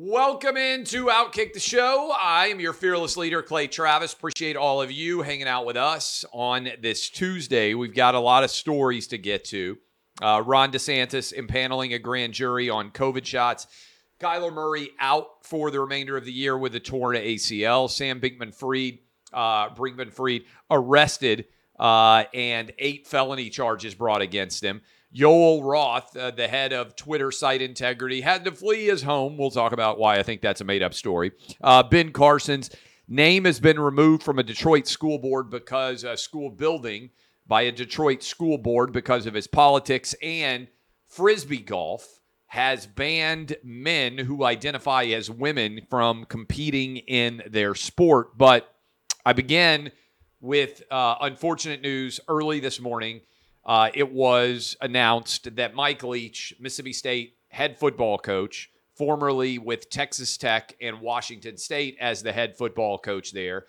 Welcome into Outkick the Show. I am your fearless leader, Clay Travis. Appreciate all of you hanging out with us on this Tuesday. We've got a lot of stories to get to. Uh, Ron DeSantis impaneling a grand jury on COVID shots. Kyler Murray out for the remainder of the year with a torn ACL. Sam Binkman Fried, uh, Brinkman arrested uh, and eight felony charges brought against him. Yoel Roth, uh, the head of Twitter site integrity, had to flee his home. We'll talk about why I think that's a made up story. Uh, ben Carson's name has been removed from a Detroit school board because a school building by a Detroit school board because of his politics and frisbee golf has banned men who identify as women from competing in their sport. But I began with uh, unfortunate news early this morning uh, it was announced that Mike Leach, Mississippi State head football coach, formerly with Texas Tech and Washington State as the head football coach there,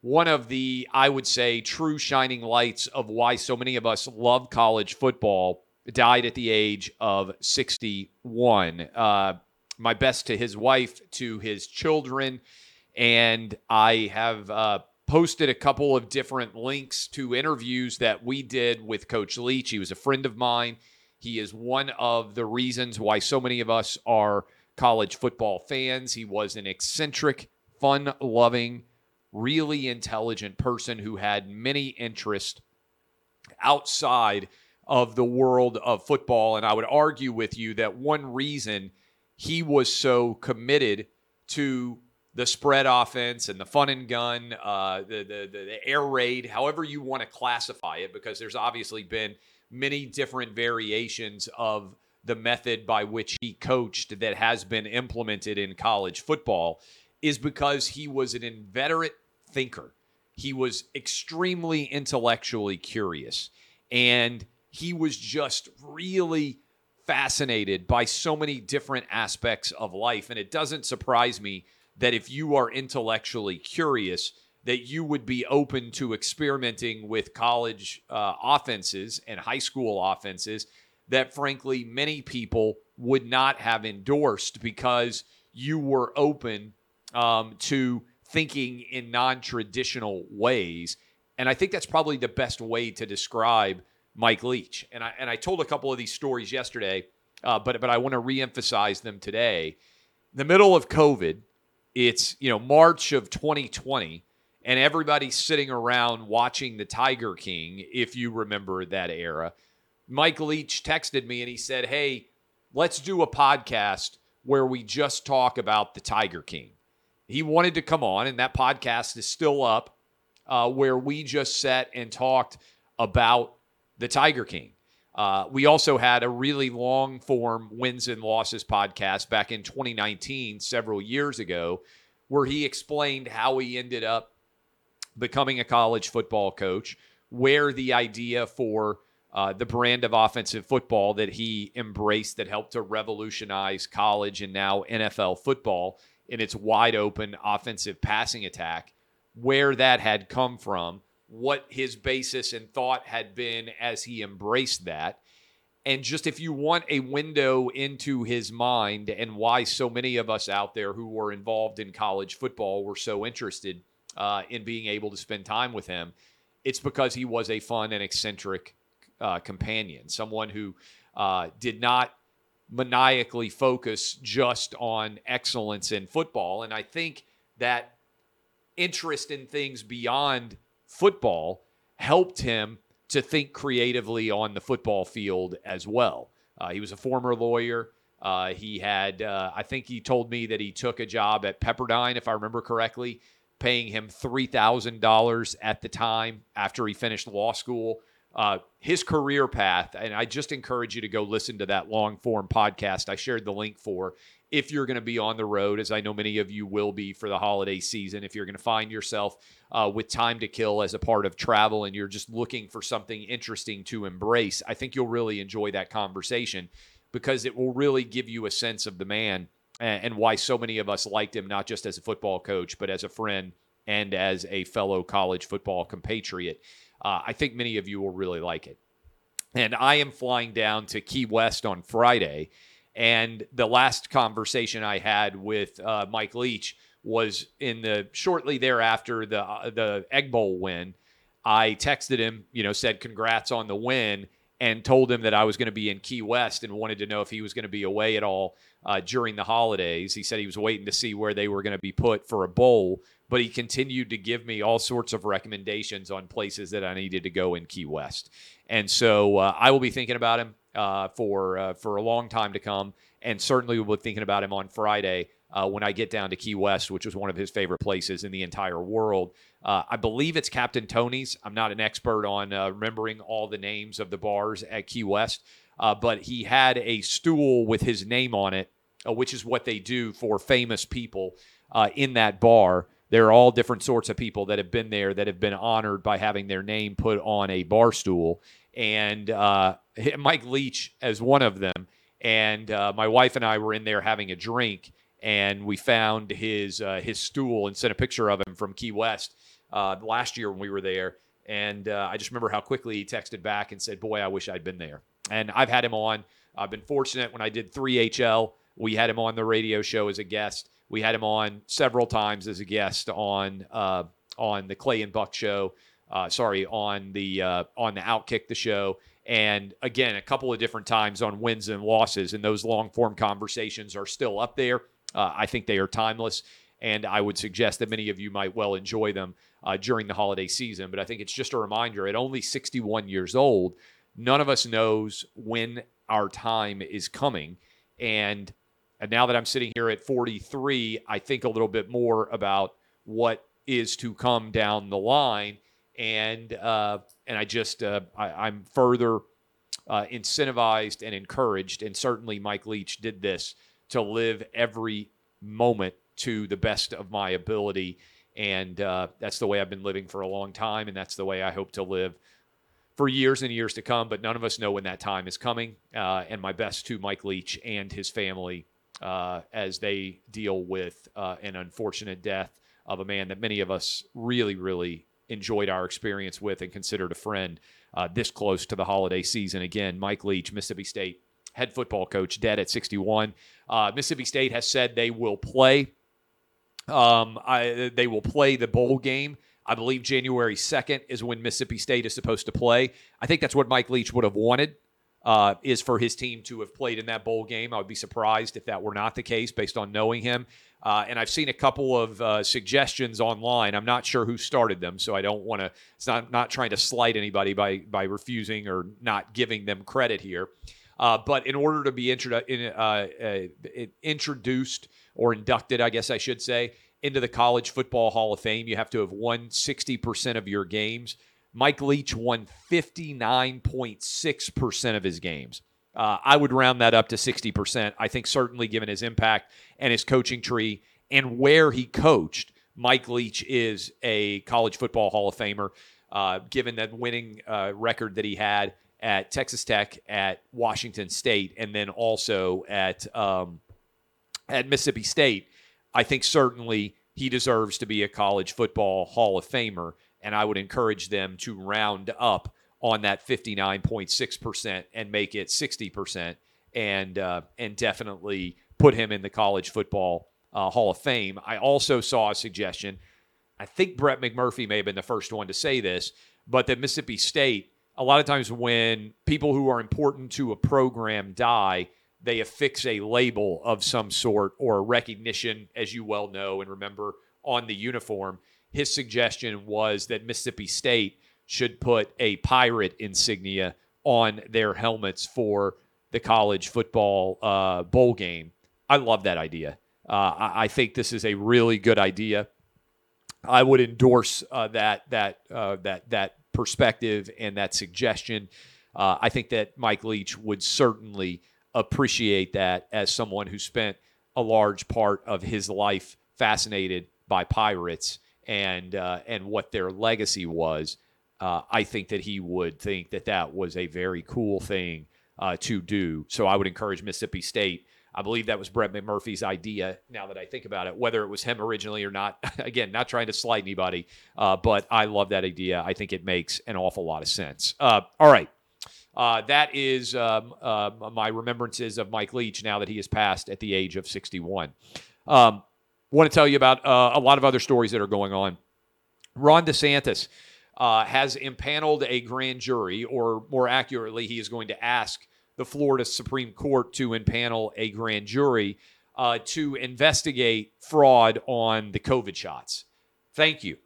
one of the, I would say, true shining lights of why so many of us love college football, died at the age of 61. Uh, my best to his wife, to his children, and I have uh, posted a couple of different links to interviews that we did with Coach Leach. He was a friend of mine. He is one of the reasons why so many of us are college football fans. He was an eccentric, fun loving, really intelligent person who had many interests outside of the world of football. And I would argue with you that one reason he was so committed to the spread offense and the fun and gun, uh, the, the, the air raid, however you want to classify it, because there's obviously been many different variations of the method by which he coached that has been implemented in college football, is because he was an inveterate thinker. He was extremely intellectually curious, and he was just really fascinated by so many different aspects of life. And it doesn't surprise me that if you are intellectually curious, that you would be open to experimenting with college uh, offenses and high school offenses that, frankly, many people would not have endorsed because you were open um, to thinking in non traditional ways. And I think that's probably the best way to describe Mike Leach. And I, and I told a couple of these stories yesterday, uh, but, but I want to reemphasize them today. In the middle of COVID, it's you know March of 2020 and everybody's sitting around watching the Tiger King if you remember that era. Mike Leach texted me and he said, "Hey, let's do a podcast where we just talk about the Tiger King." He wanted to come on and that podcast is still up uh, where we just sat and talked about the Tiger King. Uh, we also had a really long form wins and losses podcast back in 2019, several years ago, where he explained how he ended up becoming a college football coach, where the idea for uh, the brand of offensive football that he embraced that helped to revolutionize college and now NFL football in its wide open offensive passing attack, where that had come from what his basis and thought had been as he embraced that. And just if you want a window into his mind and why so many of us out there who were involved in college football were so interested uh, in being able to spend time with him, it's because he was a fun and eccentric uh, companion, someone who uh, did not maniacally focus just on excellence in football. And I think that interest in things beyond football helped him to think creatively on the football field as well. Uh, he was a former lawyer. Uh, he had, uh, I think he told me that he took a job at Pepperdine, if I remember correctly, paying him $3,000 at the time after he finished law school. Uh, his career path, and I just encourage you to go listen to that long form podcast I shared the link for if you're going to be on the road, as I know many of you will be for the holiday season, if you're going to find yourself uh, with time to kill as a part of travel and you're just looking for something interesting to embrace, I think you'll really enjoy that conversation because it will really give you a sense of the man and, and why so many of us liked him, not just as a football coach, but as a friend and as a fellow college football compatriot. Uh, I think many of you will really like it. And I am flying down to Key West on Friday. And the last conversation I had with uh, Mike Leach was in the shortly thereafter the uh, the Egg Bowl win. I texted him, you know, said congrats on the win, and told him that I was going to be in Key West and wanted to know if he was going to be away at all uh, during the holidays. He said he was waiting to see where they were going to be put for a bowl, but he continued to give me all sorts of recommendations on places that I needed to go in Key West. And so uh, I will be thinking about him uh, for uh, for a long time to come, and certainly we'll be thinking about him on Friday uh, when I get down to Key West, which is one of his favorite places in the entire world. Uh, I believe it's Captain Tony's. I'm not an expert on uh, remembering all the names of the bars at Key West, uh, but he had a stool with his name on it, which is what they do for famous people in that bar. There are all different sorts of people that have been there that have been honored by having their name put on a bar stool. And Mike Leach as one of them. And my wife and I were in there having a drink and we found his uh, his stool and sent a picture of him from Key West uh, last year when we were there. And uh, I just remember how quickly he texted back and said, "Boy, I wish I'd been there." And I've had him on. I've been fortunate when I did 3HL. We had him on the radio show as a guest. We had him on several times as a guest on uh, on the Clay and Buck show. Uh, sorry, on the uh, on the Outkick the show and again a couple of different times on wins and losses and those long form conversations are still up there uh, I think they are timeless, and I would suggest that many of you might well enjoy them uh, during the holiday season. But I think it's just a reminder at only 61 years old, none of us knows when our time is coming. And, and now that I'm sitting here at 43, I think a little bit more about what is to come down the line. And uh, and I just uh, I, am further uh, incentivized and encouraged, and certainly Mike Leach did this to live every moment to the best of my ability. And uh, that's the way I've been living for a long time. And that's the way I hope to live for years and years to come. But none of us know when that time is coming. Uh, and my best to Mike Leach and his family uh, as they deal with an unfortunate death of a man that many of us really, really enjoyed our experience with and considered a friend uh, this close to the holiday season. Again, Mike Leach, Mississippi State head football coach, dead at 61. Uh, Mississippi State has said they will play. Um, I, they will play the bowl game. I believe January 2nd is when Mississippi State is supposed to play. I think that's what Mike Leach would have wanted. Uh, is for his team to have played in that bowl game. I would be surprised if that were not the case based on knowing him. Uh, and I've seen a couple of uh, suggestions online. I'm not sure who started them, so I don't want to. It's not not trying to slight anybody by by refusing or not giving them credit here. Uh, but in order to be introdu- in, uh, uh, introduced or inducted, I guess I should say, into the College Football Hall of Fame, you have to have won 60% of your games. Mike Leach won 59.6% of his games. Uh, I would round that up to 60%. I think, certainly, given his impact and his coaching tree and where he coached, Mike Leach is a College Football Hall of Famer. Uh, given that winning uh, record that he had at Texas Tech, at Washington State, and then also at um, at Mississippi State, I think certainly he deserves to be a college football Hall of Famer, and I would encourage them to round up on that 59.6% and make it 60% and uh, and definitely put him in the college football uh, Hall of Fame. I also saw a suggestion. I think Brett McMurphy may have been the first one to say this, but that Mississippi State a lot of times when people who are important to a program die, they affix a label of some sort or a recognition, as you well know and remember, on the uniform. His suggestion was that Mississippi State should put a pirate insignia on their helmets for the college football uh, bowl game. I love that idea. Uh, I, I, think this is a really good idea. I would endorse uh, that that uh, that that perspective and that suggestion. Uh, I think that Mike Leach would certainly appreciate that as someone who spent a large part of his life fascinated by pirates and uh, and what their legacy was, uh, I think that he would think that that was a very cool thing uh, to do. So I would encourage Mississippi State. I believe that was Brett McMurphy's idea. Now that I think about it, whether it was him originally or not, again, not trying to slight anybody, uh, but I love that idea. I think it makes an awful lot of sense. Uh, all right. Uh, that is um, my remembrances of Mike Leach now that he has passed at the age of 61. Um, want to tell you about uh, a lot of other stories that are going on. Ron DeSantis uh, has impaneled a grand jury, or more accurately, he is going to ask the Florida Supreme Court to impanel a grand jury uh, to investigate fraud on the COVID shots. Thank you.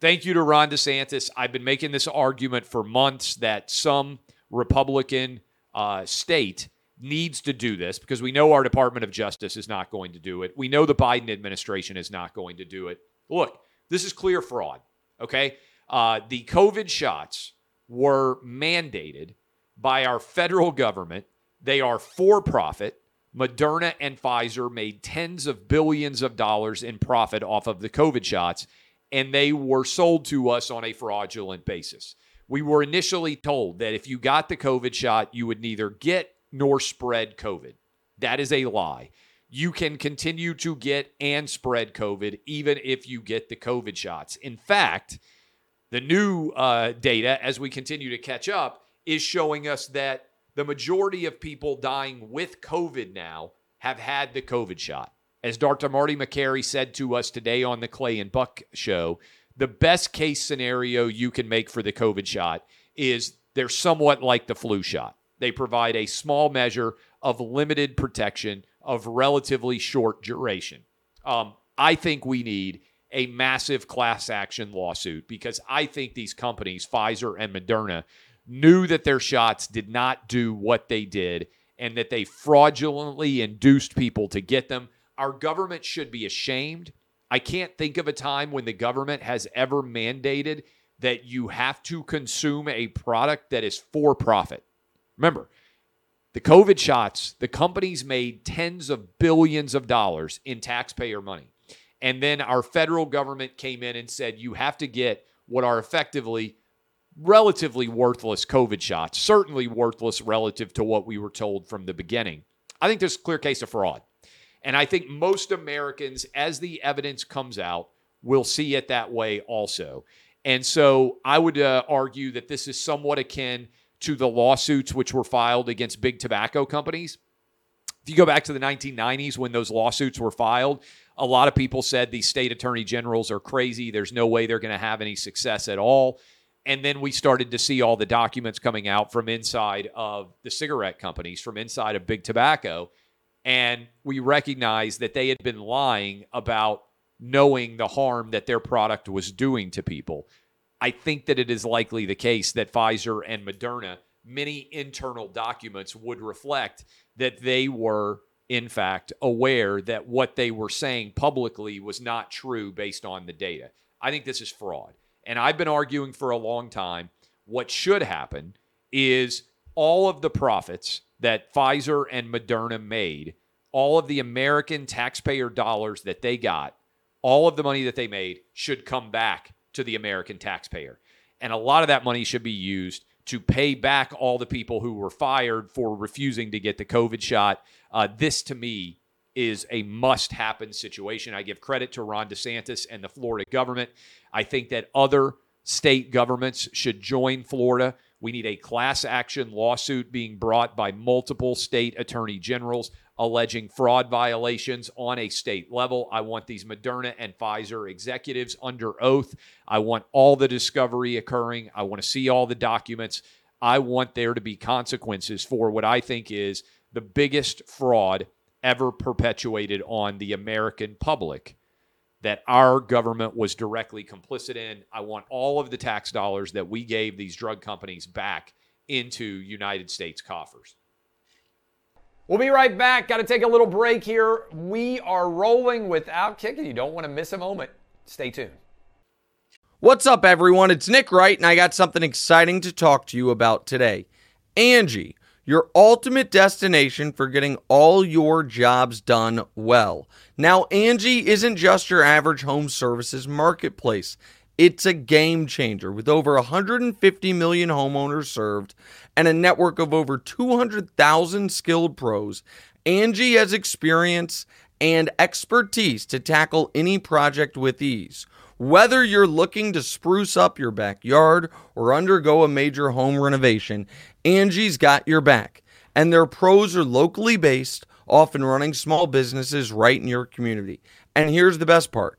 Thank you to Ron DeSantis. I've been making this argument for months that some Republican uh, state needs to do this because we know our Department of Justice is not going to do it. We know the Biden administration is not going to do it. Look, this is clear fraud. Okay. Uh, the COVID shots were mandated by our federal government. They are for profit. Moderna and Pfizer made tens of billions of dollars in profit off of the COVID shots, and they were sold to us on a fraudulent basis. We were initially told that if you got the COVID shot, you would neither get nor spread COVID. That is a lie. You can continue to get and spread COVID even if you get the COVID shots. In fact, the new uh, data, as we continue to catch up, is showing us that the majority of people dying with COVID now have had the COVID shot. As Dr. Marty Makary said to us today on the Clay and Buck show, the best case scenario you can make for the COVID shot is they're somewhat like the flu shot. They provide a small measure of limited protection of relatively short duration. Um, I think we need a massive class action lawsuit because I think these companies, Pfizer and Moderna, knew that their shots did not do what they did and that they fraudulently induced people to get them. Our government should be ashamed I can't think of a time when the government has ever mandated that you have to consume a product that is for profit. Remember, the COVID shots, the companies made tens of billions of dollars in taxpayer money. And then our federal government came in and said, you have to get what are effectively relatively worthless COVID shots, certainly worthless relative to what we were told from the beginning. I think there's a clear case of fraud. And I think most Americans, as the evidence comes out, will see it that way also. And so I would uh, argue that this is somewhat akin to the lawsuits which were filed against big tobacco companies. If you go back to the 1990s when those lawsuits were filed, a lot of people said these state attorney generals are crazy. There's no way they're going to have any success at all. And then we started to see all the documents coming out from inside of the cigarette companies, from inside of big tobacco and we recognized that they had been lying about knowing the harm that their product was doing to people. I think that it is likely the case that Pfizer and Moderna, many internal documents would reflect that they were, in fact, aware that what they were saying publicly was not true based on the data. I think this is fraud. And I've been arguing for a long time what should happen is all of the profits that Pfizer and Moderna made, all of the American taxpayer dollars that they got, all of the money that they made should come back to the American taxpayer. And a lot of that money should be used to pay back all the people who were fired for refusing to get the COVID shot. Uh, this, to me, is a must happen situation. I give credit to Ron DeSantis and the Florida government. I think that other state governments should join Florida we need a class action lawsuit being brought by multiple state attorney generals alleging fraud violations on a state level. I want these Moderna and Pfizer executives under oath. I want all the discovery occurring. I want to see all the documents. I want there to be consequences for what I think is the biggest fraud ever perpetuated on the American public that our government was directly complicit in. I want all of the tax dollars that we gave these drug companies back into United States coffers. We'll be right back. Got to take a little break here. We are rolling without kicking. you don't want to miss a moment. Stay tuned. What's up, everyone? It's Nick Wright, and I got something exciting to talk to you about today. Angie your ultimate destination for getting all your jobs done well. Now, Angie isn't just your average home services marketplace. It's a game changer with over 150 million homeowners served and a network of over 200,000 skilled pros. Angie has experience and expertise to tackle any project with ease. Whether you're looking to spruce up your backyard or undergo a major home renovation, Angie's got your back. And their pros are locally based, often running small businesses right in your community. And here's the best part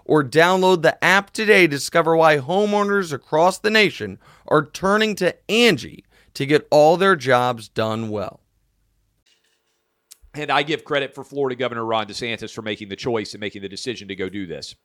or download the app today to discover why homeowners across the nation are turning to Angie to get all their jobs done well. And I give credit for Florida Governor Ron DeSantis for making the choice and making the decision to go do this.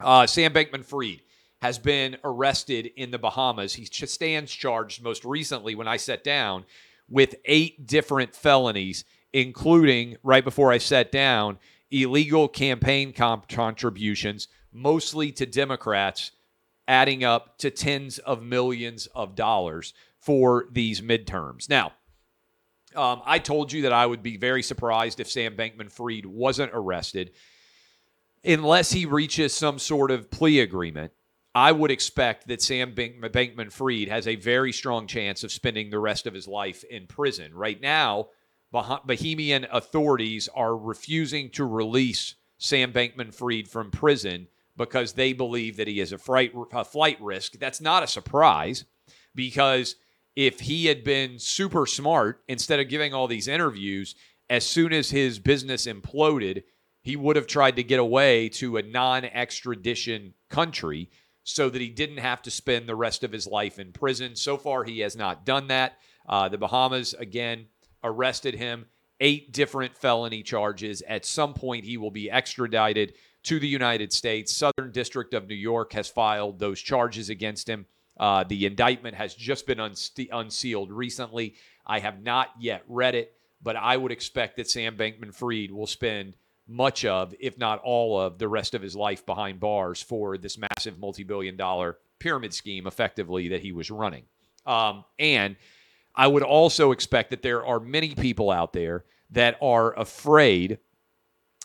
Uh, Sam Bankman Fried has been arrested in the Bahamas. He stands charged most recently when I sat down with eight different felonies, including, right before I sat down, illegal campaign comp- contributions, mostly to Democrats, adding up to tens of millions of dollars for these midterms. Now, um, I told you that I would be very surprised if Sam Bankman Fried wasn't arrested unless he reaches some sort of plea agreement. I would expect that Sam Bankman Fried has a very strong chance of spending the rest of his life in prison. Right now, Bahamian authorities are refusing to release Sam Bankman Fried from prison because they believe that he is a, fright, a flight risk. That's not a surprise because if he had been super smart, instead of giving all these interviews, as soon as his business imploded, he would have tried to get away to a non extradition country so that he didn't have to spend the rest of his life in prison. So far, he has not done that. Uh, the Bahamas, again, arrested him, eight different felony charges. At some point, he will be extradited to the United States. Southern District of New York has filed those charges against him. Uh, the indictment has just been unste- unsealed recently. I have not yet read it, but I would expect that Sam Bankman Fried will spend much of, if not all of, the rest of his life behind bars for this massive multi billion dollar pyramid scheme, effectively, that he was running. Um, and I would also expect that there are many people out there that are afraid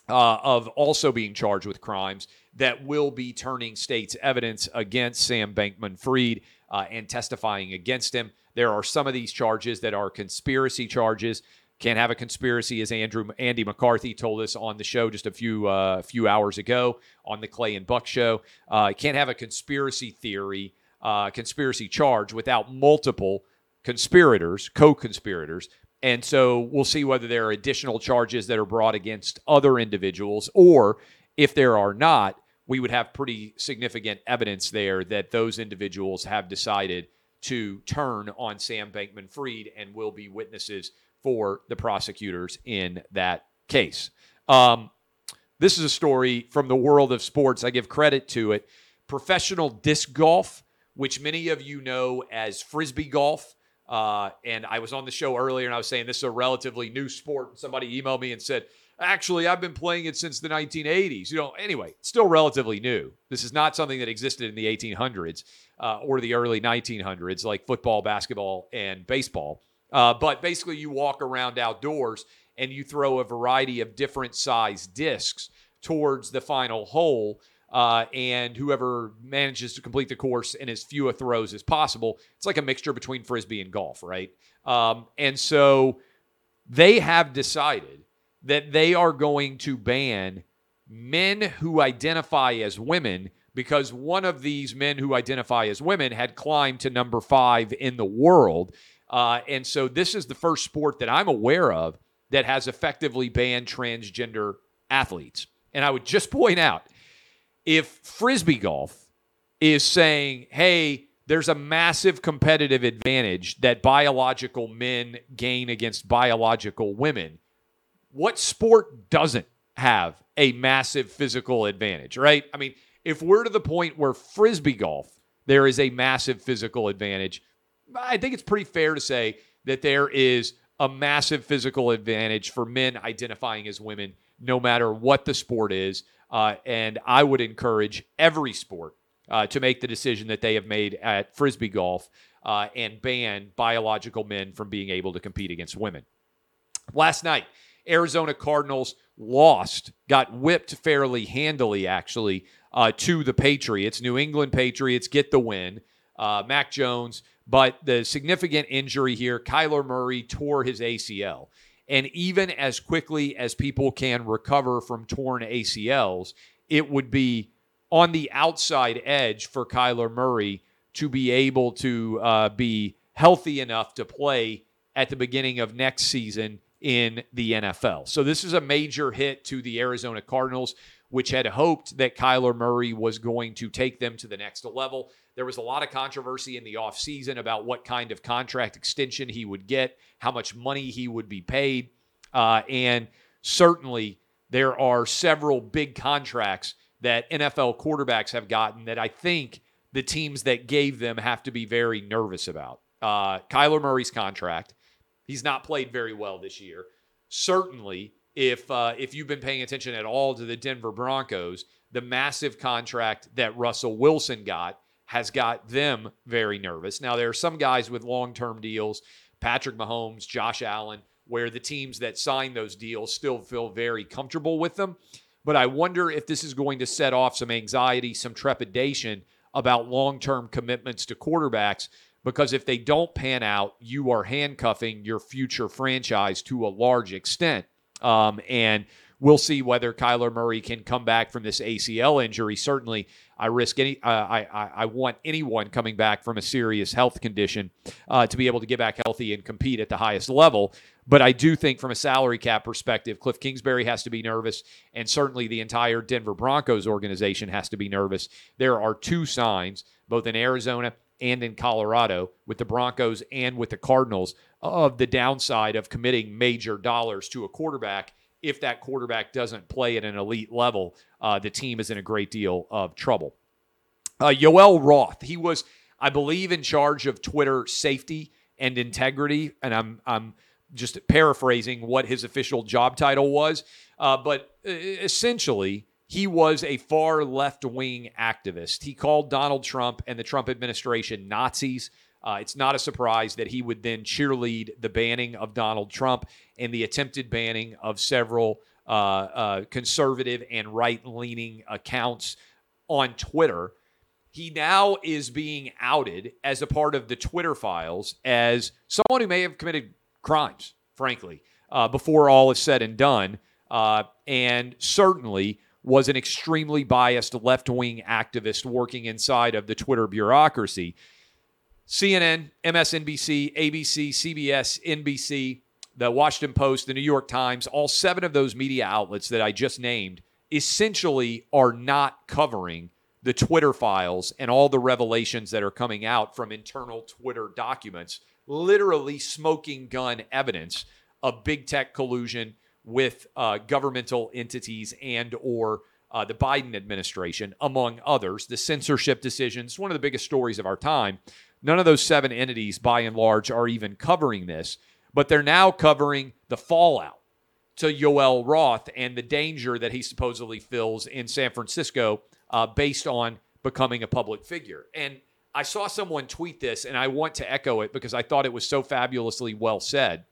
uh, of also being charged with crimes that will be turning state's evidence against Sam Bankman Fried uh, and testifying against him. There are some of these charges that are conspiracy charges. Can't have a conspiracy, as Andrew Andy McCarthy told us on the show just a few uh, few hours ago on the Clay and Buck show. Uh, can't have a conspiracy theory, uh, conspiracy charge without multiple conspirators, co-conspirators. And so we'll see whether there are additional charges that are brought against other individuals, or if there are not, we would have pretty significant evidence there that those individuals have decided to turn on Sam Bankman Fried and will be witnesses for the prosecutors in that case. Um, this is a story from the world of sports. I give credit to it. Professional disc golf, which many of you know as frisbee golf. Uh, and I was on the show earlier and I was saying this is a relatively new sport. Somebody emailed me and said, Actually, I've been playing it since the 1980s. You know, anyway, still relatively new. This is not something that existed in the 1800s uh, or the early 1900s, like football, basketball, and baseball. Uh, but basically, you walk around outdoors and you throw a variety of different size discs towards the final hole. Uh, and whoever manages to complete the course in as few throws as possible, it's like a mixture between frisbee and golf, right? Um, and so they have decided that they are going to ban men who identify as women because one of these men who identify as women had climbed to number five in the world. Uh, and so this is the first sport that I'm aware of that has effectively banned transgender athletes. And I would just point out if Frisbee golf is saying, hey, there's a massive competitive advantage that biological men gain against biological women. What sport doesn't have a massive physical advantage, right? I mean, if we're to the point where frisbee golf, there is a massive physical advantage, I think it's pretty fair to say that there is a massive physical advantage for men identifying as women, no matter what the sport is. Uh, and I would encourage every sport uh, to make the decision that they have made at frisbee golf uh, and ban biological men from being able to compete against women. Last night, Arizona Cardinals lost, got whipped fairly handily, actually, uh, to the Patriots. New England Patriots get the win. Uh, Mac Jones, but the significant injury here, Kyler Murray tore his ACL. And even as quickly as people can recover from torn ACLs, it would be on the outside edge for Kyler Murray to be able to uh, be healthy enough to play at the beginning of next season in the NFL. So this is a major hit to the Arizona Cardinals, which had hoped that Kyler Murray was going to take them to the next level. There was a lot of controversy in the offseason about what kind of contract extension he would get, how much money he would be paid. Uh, and certainly there are several big contracts that NFL quarterbacks have gotten that I think the teams that gave them have to be very nervous about. Uh, Kyler Murray's contract, he's not played very well this year. Certainly, if uh, if you've been paying attention at all to the Denver Broncos, the massive contract that Russell Wilson got has got them very nervous. Now there are some guys with long-term deals, Patrick Mahomes, Josh Allen, where the teams that sign those deals still feel very comfortable with them. But I wonder if this is going to set off some anxiety, some trepidation about long term commitments to quarterbacks. Because if they don't pan out, you are handcuffing your future franchise to a large extent. Um, and we'll see whether Kyler Murray can come back from this ACL injury. Certainly, I risk any. Uh, I, I, I want anyone coming back from a serious health condition uh, to be able to get back healthy and compete at the highest level. But I do think, from a salary cap perspective, Cliff Kingsbury has to be nervous, and certainly the entire Denver Broncos organization has to be nervous. There are two signs, both in Arizona and in Colorado, with the Broncos and with the Cardinals, of the downside of committing major dollars to a quarterback. If that quarterback doesn't play at an elite level, uh, the team is in a great deal of trouble. Uh, Yoel Roth, he was, I believe, in charge of Twitter safety and integrity, and I'm I'm just paraphrasing what his official job title was. Uh, but uh, essentially, he was a far left wing activist. He called Donald Trump and the Trump administration Nazis. Uh, it's not a surprise that he would then cheerlead the banning of Donald Trump and the attempted banning of several uh, uh, conservative and right leaning accounts on Twitter. He now is being outed as a part of the Twitter files as someone who may have committed crimes, frankly, uh, before all is said and done. Uh, and certainly was an extremely biased left wing activist working inside of the Twitter bureaucracy. CNN, MSNBC, ABC, CBS, NBC, the Washington Post, the New York Times, all seven of those media outlets that I just named essentially are not covering the Twitter files and all the revelations that are coming out from internal Twitter documents literally smoking gun evidence of big tech collusion with uh, governmental entities and or uh, the Biden administration, among others. The censorship decisions, one of the biggest stories of our time. None of those seven entities, by and large, are even covering this, but they're now covering the fallout to Yoel Roth and the danger that he supposedly fills in San Francisco uh, based on becoming a public figure. And I saw someone tweet this, and I want to echo it because I thought it was so fabulously well said.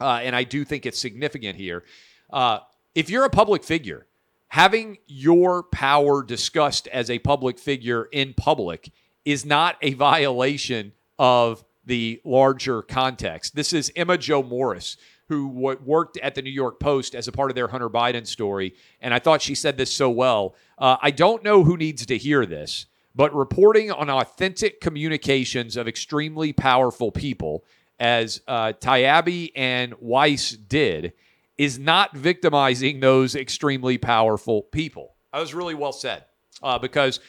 Uh, and I do think it's significant here. Uh, if you're a public figure, having your power discussed as a public figure in public is not a violation of the larger context. This is Emma Jo Morris, who worked at the New York Post as a part of their Hunter Biden story. And I thought she said this so well. Uh, I don't know who needs to hear this, but reporting on authentic communications of extremely powerful people, as uh, and Weiss did, is not victimizing those extremely powerful people. That was really well said uh, because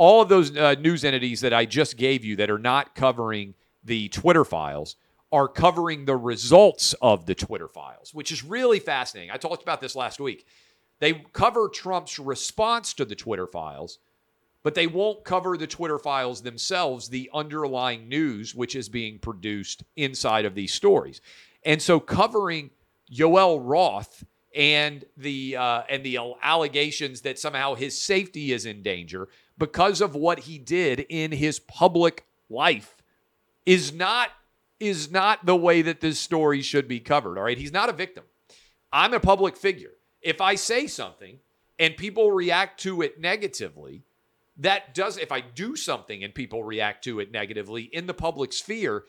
all of those uh, news entities that I just gave you that are not covering the Twitter files are covering the results of the Twitter files, which is really fascinating. I talked about this last week. They cover Trump's response to the Twitter files, but they won't cover the Twitter files themselves, the underlying news which is being produced inside of these stories. And so covering Yoel Roth and the uh, and the allegations that somehow his safety is in danger because of what he did in his public life is not is not the way that this story should be covered. All right, he's not a victim. I'm a public figure. If I say something and people react to it negatively, that does if I do something and people react to it negatively in the public sphere,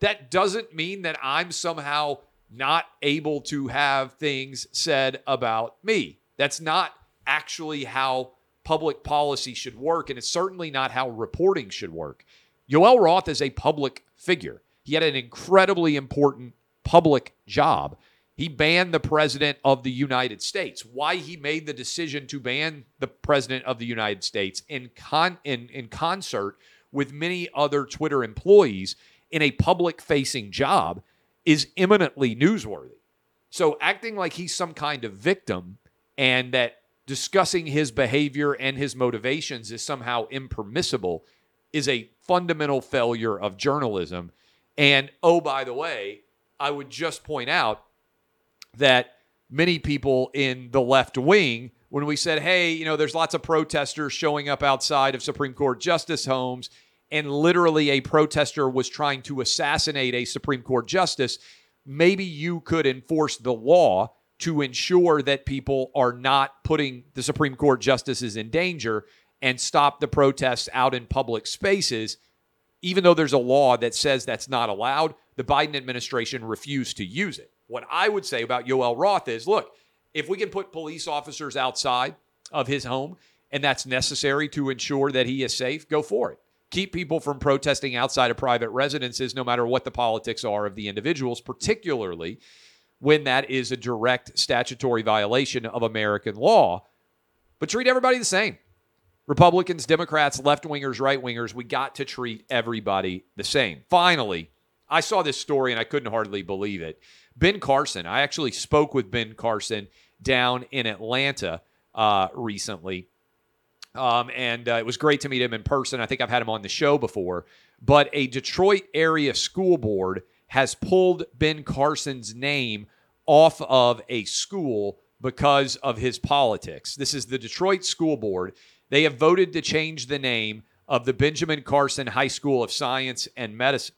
that doesn't mean that I'm somehow not able to have things said about me. That's not actually how public policy should work, and it's certainly not how reporting should work. Yoel Roth is a public figure. He had an incredibly important public job. He banned the president of the United States. Why he made the decision to ban the president of the United States in con in, in concert with many other Twitter employees in a public facing job is eminently newsworthy. So acting like he's some kind of victim and that discussing his behavior and his motivations is somehow impermissible is a fundamental failure of journalism. And oh, by the way, I would just point out that many people in the left wing, when we said, hey, you know, there's lots of protesters showing up outside of Supreme Court justice homes, and literally a protester was trying to assassinate a Supreme Court justice, maybe you could enforce the law to ensure that people are not putting the Supreme Court justices in danger and stop the protests out in public spaces even though there's a law that says that's not allowed, the Biden administration refused to use it. What I would say about Yoel Roth is look, if we can put police officers outside of his home and that's necessary to ensure that he is safe, go for it. Keep people from protesting outside of private residences, no matter what the politics are of the individuals, particularly when that is a direct statutory violation of American law. But treat everybody the same. Republicans, Democrats, left wingers, right wingers, we got to treat everybody the same. Finally, I saw this story and I couldn't hardly believe it. Ben Carson, I actually spoke with Ben Carson down in Atlanta uh, recently. Um, and uh, it was great to meet him in person. I think I've had him on the show before. But a Detroit area school board has pulled Ben Carson's name off of a school because of his politics. This is the Detroit School Board. They have voted to change the name of the Benjamin Carson High School of Science and Medicine.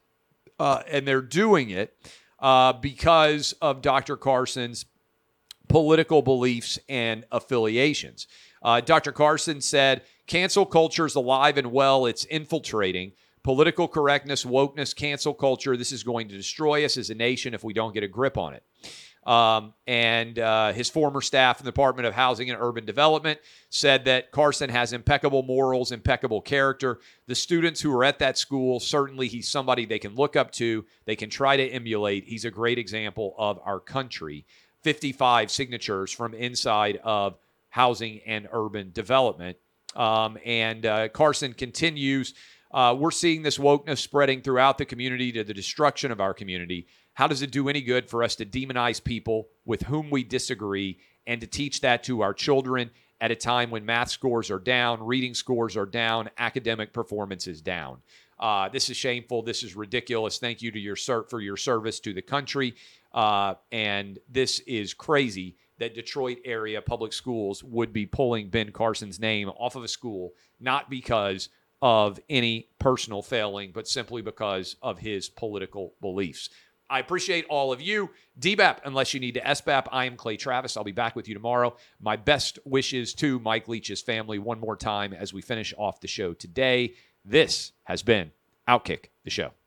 Uh, and they're doing it uh, because of Dr. Carson's political beliefs and affiliations. Uh, Dr. Carson said, cancel culture is alive and well, it's infiltrating. Political correctness, wokeness, cancel culture, this is going to destroy us as a nation if we don't get a grip on it. Um, and uh, his former staff in the Department of Housing and Urban Development said that Carson has impeccable morals, impeccable character. The students who are at that school, certainly he's somebody they can look up to, they can try to emulate. He's a great example of our country. 55 signatures from inside of Housing and Urban Development. Um, and uh, Carson continues. Uh, we're seeing this wokeness spreading throughout the community to the destruction of our community. How does it do any good for us to demonize people with whom we disagree and to teach that to our children at a time when math scores are down, reading scores are down, academic performance is down? Uh, this is shameful. This is ridiculous. Thank you to your for your service to the country. Uh, and this is crazy that Detroit area public schools would be pulling Ben Carson's name off of a school, not because of any personal failing, but simply because of his political beliefs. I appreciate all of you. DBAP, unless you need to SBAP, I am Clay Travis. I'll be back with you tomorrow. My best wishes to Mike Leach's family one more time as we finish off the show today. This has been Outkick the Show.